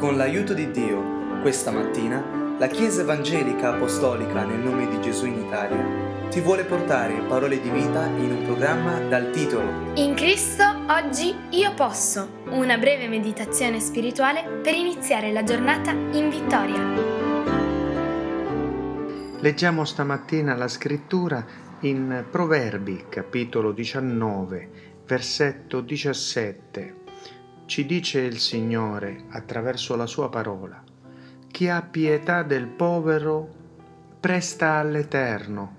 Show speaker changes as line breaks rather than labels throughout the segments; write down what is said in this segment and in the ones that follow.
Con l'aiuto di Dio, questa mattina, la Chiesa Evangelica Apostolica nel nome di Gesù in Italia ti vuole portare parole di vita in un programma dal titolo
In Cristo oggi io posso, una breve meditazione spirituale per iniziare la giornata in vittoria.
Leggiamo stamattina la scrittura in Proverbi, capitolo 19, versetto 17 ci dice il Signore attraverso la sua parola, chi ha pietà del povero presta all'Eterno,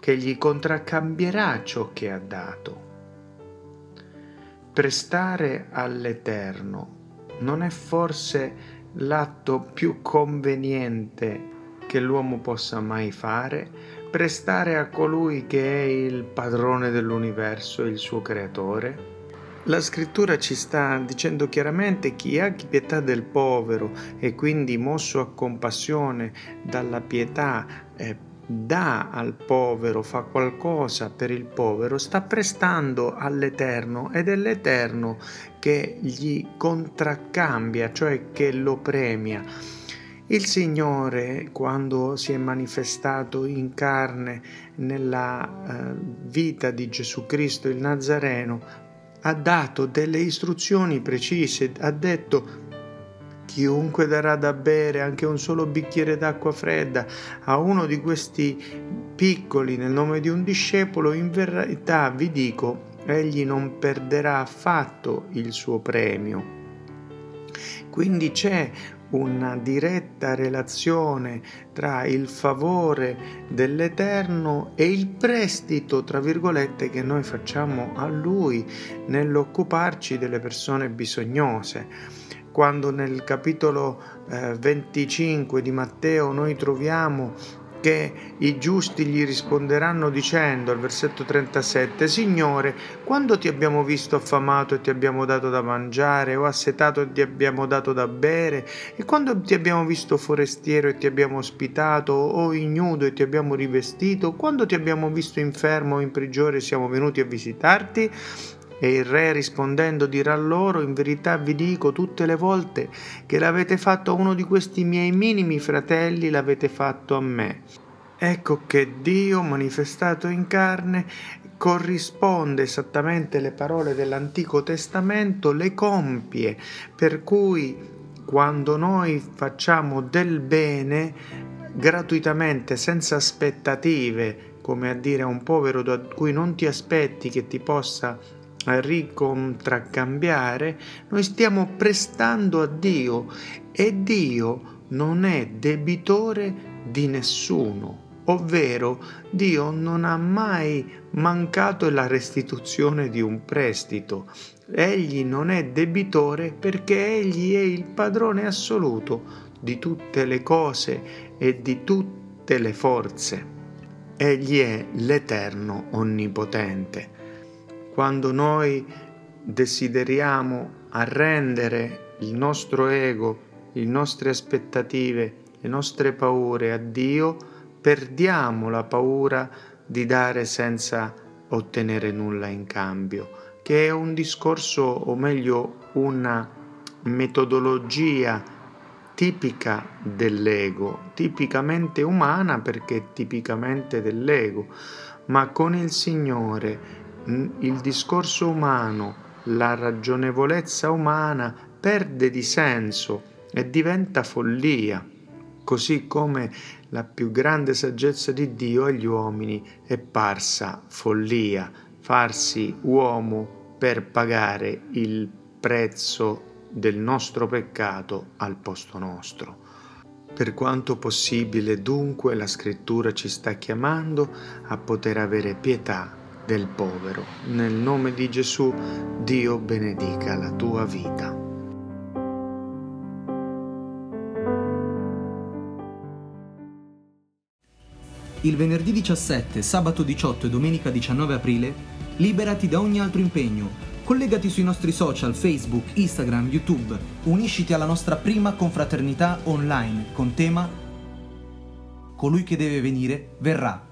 che gli contraccambierà ciò che ha dato. Prestare all'Eterno non è forse l'atto più conveniente che l'uomo possa mai fare? Prestare a colui che è il padrone dell'universo, il suo creatore? La scrittura ci sta dicendo chiaramente chi ha pietà del povero e quindi mosso a compassione dalla pietà eh, dà al povero, fa qualcosa per il povero, sta prestando all'Eterno ed è l'Eterno che gli contraccambia, cioè che lo premia. Il Signore, quando si è manifestato in carne nella eh, vita di Gesù Cristo il Nazareno, ha dato delle istruzioni precise, ha detto chiunque darà da bere anche un solo bicchiere d'acqua fredda a uno di questi piccoli nel nome di un discepolo, in verità vi dico, egli non perderà affatto il suo premio. Quindi c'è una diretta relazione tra il favore dell'Eterno e il prestito, tra virgolette, che noi facciamo a Lui nell'occuparci delle persone bisognose. Quando nel capitolo eh, 25 di Matteo noi troviamo che i giusti gli risponderanno dicendo al versetto 37 Signore quando ti abbiamo visto affamato e ti abbiamo dato da mangiare o assetato e ti abbiamo dato da bere e quando ti abbiamo visto forestiero e ti abbiamo ospitato o ignudo e ti abbiamo rivestito quando ti abbiamo visto infermo o in prigione e siamo venuti a visitarti e il re rispondendo dirà loro, in verità vi dico tutte le volte che l'avete fatto a uno di questi miei minimi fratelli, l'avete fatto a me. Ecco che Dio manifestato in carne corrisponde esattamente le parole dell'Antico Testamento, le compie, per cui quando noi facciamo del bene gratuitamente, senza aspettative, come a dire a un povero da cui non ti aspetti che ti possa ricontracambiare, noi stiamo prestando a Dio e Dio non è debitore di nessuno, ovvero Dio non ha mai mancato la restituzione di un prestito. Egli non è debitore perché egli è il padrone assoluto di tutte le cose e di tutte le forze. Egli è l'Eterno Onnipotente quando noi desideriamo arrendere il nostro ego, le nostre aspettative, le nostre paure a Dio, perdiamo la paura di dare senza ottenere nulla in cambio, che è un discorso, o meglio una metodologia tipica dell'ego, tipicamente umana perché tipicamente dell'ego, ma con il Signore il discorso umano, la ragionevolezza umana perde di senso e diventa follia, così come la più grande saggezza di Dio agli uomini è parsa follia, farsi uomo per pagare il prezzo del nostro peccato al posto nostro. Per quanto possibile dunque la scrittura ci sta chiamando a poter avere pietà del povero. Nel nome di Gesù Dio benedica la tua vita.
Il venerdì 17, sabato 18 e domenica 19 aprile, liberati da ogni altro impegno. Collegati sui nostri social Facebook, Instagram, YouTube. Unisciti alla nostra prima confraternità online con tema Colui che deve venire verrà